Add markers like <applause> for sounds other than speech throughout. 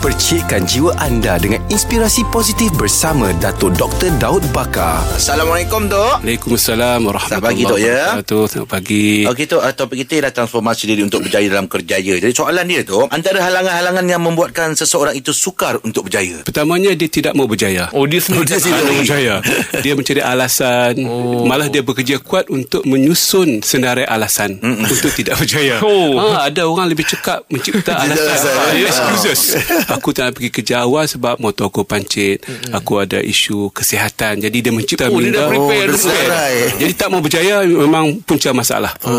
Percikkan jiwa anda dengan inspirasi positif bersama Dato' Dr. Daud Bakar. Assalamualaikum Tok Waalaikumsalam warahmatullahi Selamat pagi, Tok, ya. wabarakatuh. Selamat pagi. Okey Tok, uh, topik kita ialah transformasi diri untuk berjaya dalam kerjaya Jadi soalan dia Tok Antara halangan-halangan yang membuatkan seseorang itu sukar untuk berjaya Pertamanya dia tidak mau berjaya. Oh dia sendiri <laughs> dia Dia sendiri. berjaya. Dia mencari alasan. Oh. Malah dia bekerja kuat untuk menyusun senarai alasan untuk tidak berjaya. Oh. Ha, ada orang lebih cekap mencipta <laughs> alasan. alasan. Ha, Ya. excuses. Aku tak nak pergi kerja awal sebab motor aku pancit. Aku ada isu kesihatan. Jadi dia mencipta Oh, dia dah minda. prepare Oh, kan serai. Jadi tak mau berjaya memang punca masalah. Ha.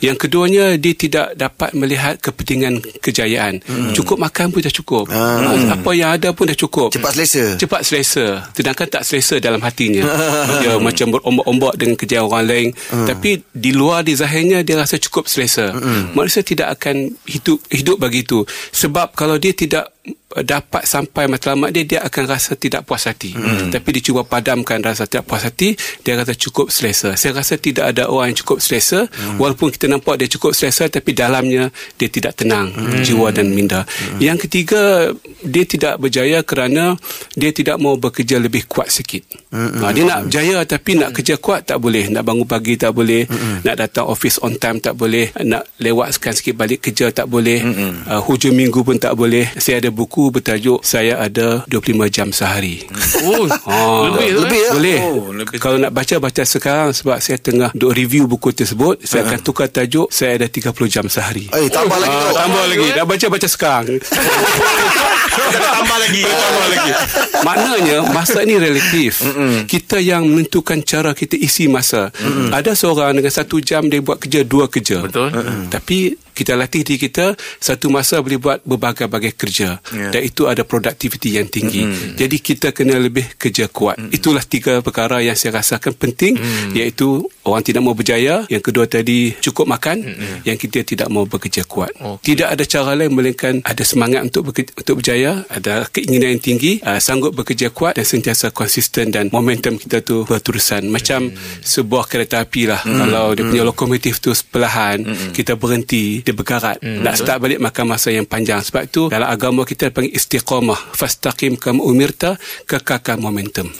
Yang keduanya dia tidak dapat melihat kepentingan kejayaan. Cukup makan pun dah cukup. Ha. Apa yang ada pun dah cukup. Cepat selesa Cepat selesa Sedangkan tak selesa dalam hatinya <laughs> Dia macam berombak-ombak Dengan kerja orang lain Tapi di luar di zahirnya Dia rasa cukup selesa Manusia tidak akan hidup hidup begitu Sebab kalau dia tidak that dapat sampai matlamat dia dia akan rasa tidak puas hati hmm. tapi dia cuba padamkan rasa tidak puas hati dia rasa cukup selesa saya rasa tidak ada orang yang cukup selesa hmm. walaupun kita nampak dia cukup selesa tapi dalamnya dia tidak tenang hmm. jiwa dan minda hmm. yang ketiga dia tidak berjaya kerana dia tidak mau bekerja lebih kuat sikit hmm. ha, dia nak berjaya tapi nak kerja kuat tak boleh nak bangun pagi tak boleh hmm. nak datang office on time tak boleh nak lewatkan sikit balik kerja tak boleh hmm. uh, hujung minggu pun tak boleh saya ada buku bertajuk saya ada 25 jam sehari Oh Ah, <laughs> Lebih tu, lebih ya? boleh. Oh, lebih. Kalau nak baca baca sekarang sebab saya tengah duk review buku tersebut, saya akan tukar tajuk saya ada 30 jam sehari. Eh tambah lagi Ah, Tok tambah lagi. Dah baca baca sekarang. <laughs> Tambah lagi Tambah lagi <laughs> Maknanya masa ni relatif. Kita yang menentukan cara kita isi masa. Ada seorang dengan satu jam dia buat kerja dua kerja. Betul. Tapi kita latih diri kita satu masa boleh buat berbagai-bagai kerja Ya. dan itu ada produktiviti yang tinggi. Jadi kita kena lebih kerja kuat. Itulah tiga perkara yang saya rasakan penting iaitu orang tidak mau berjaya, yang kedua tadi cukup makan, yang ketiga tidak mau bekerja kuat. Okey. Tidak ada cara lain melainkan ada semangat untuk bekerja, untuk berjaya, ada keinginan yang tinggi, uh, sanggup bekerja kuat dan sentiasa konsisten dan momentum kita tu berterusan. Macam sebuah kereta api lah. Kalau dia punya lokomotif tu perlahan, kita berhenti, dia bergarat. Nak start balik makan masa yang panjang. Sebab tu dalam agama kita panggil istiqamah. Fastaqim kama umirta, kekalkan momentum.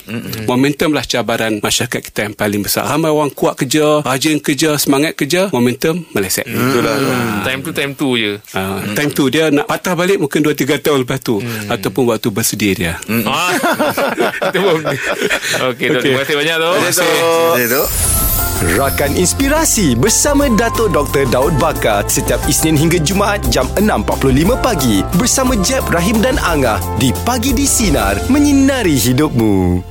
Momentum lah cabaran masyarakat kita yang paling besar. Ramai orang kuat kerja, rajin kerja, semangat kerja, momentum meleset. Itulah Time tu time tu je Uh, time tu dia nak patah balik mungkin 2-3 tahun lepas tu ataupun waktu bersedia dia. <laughs> Ah. Itu pun. Okey Dok. Terima kasih banyak Dok. Terima kasih. Rakan Inspirasi bersama Dato' Dr. Daud Bakar setiap Isnin hingga Jumaat jam 6.45 pagi bersama Jeb, Rahim dan Angah di Pagi di Sinar menyinari hidupmu.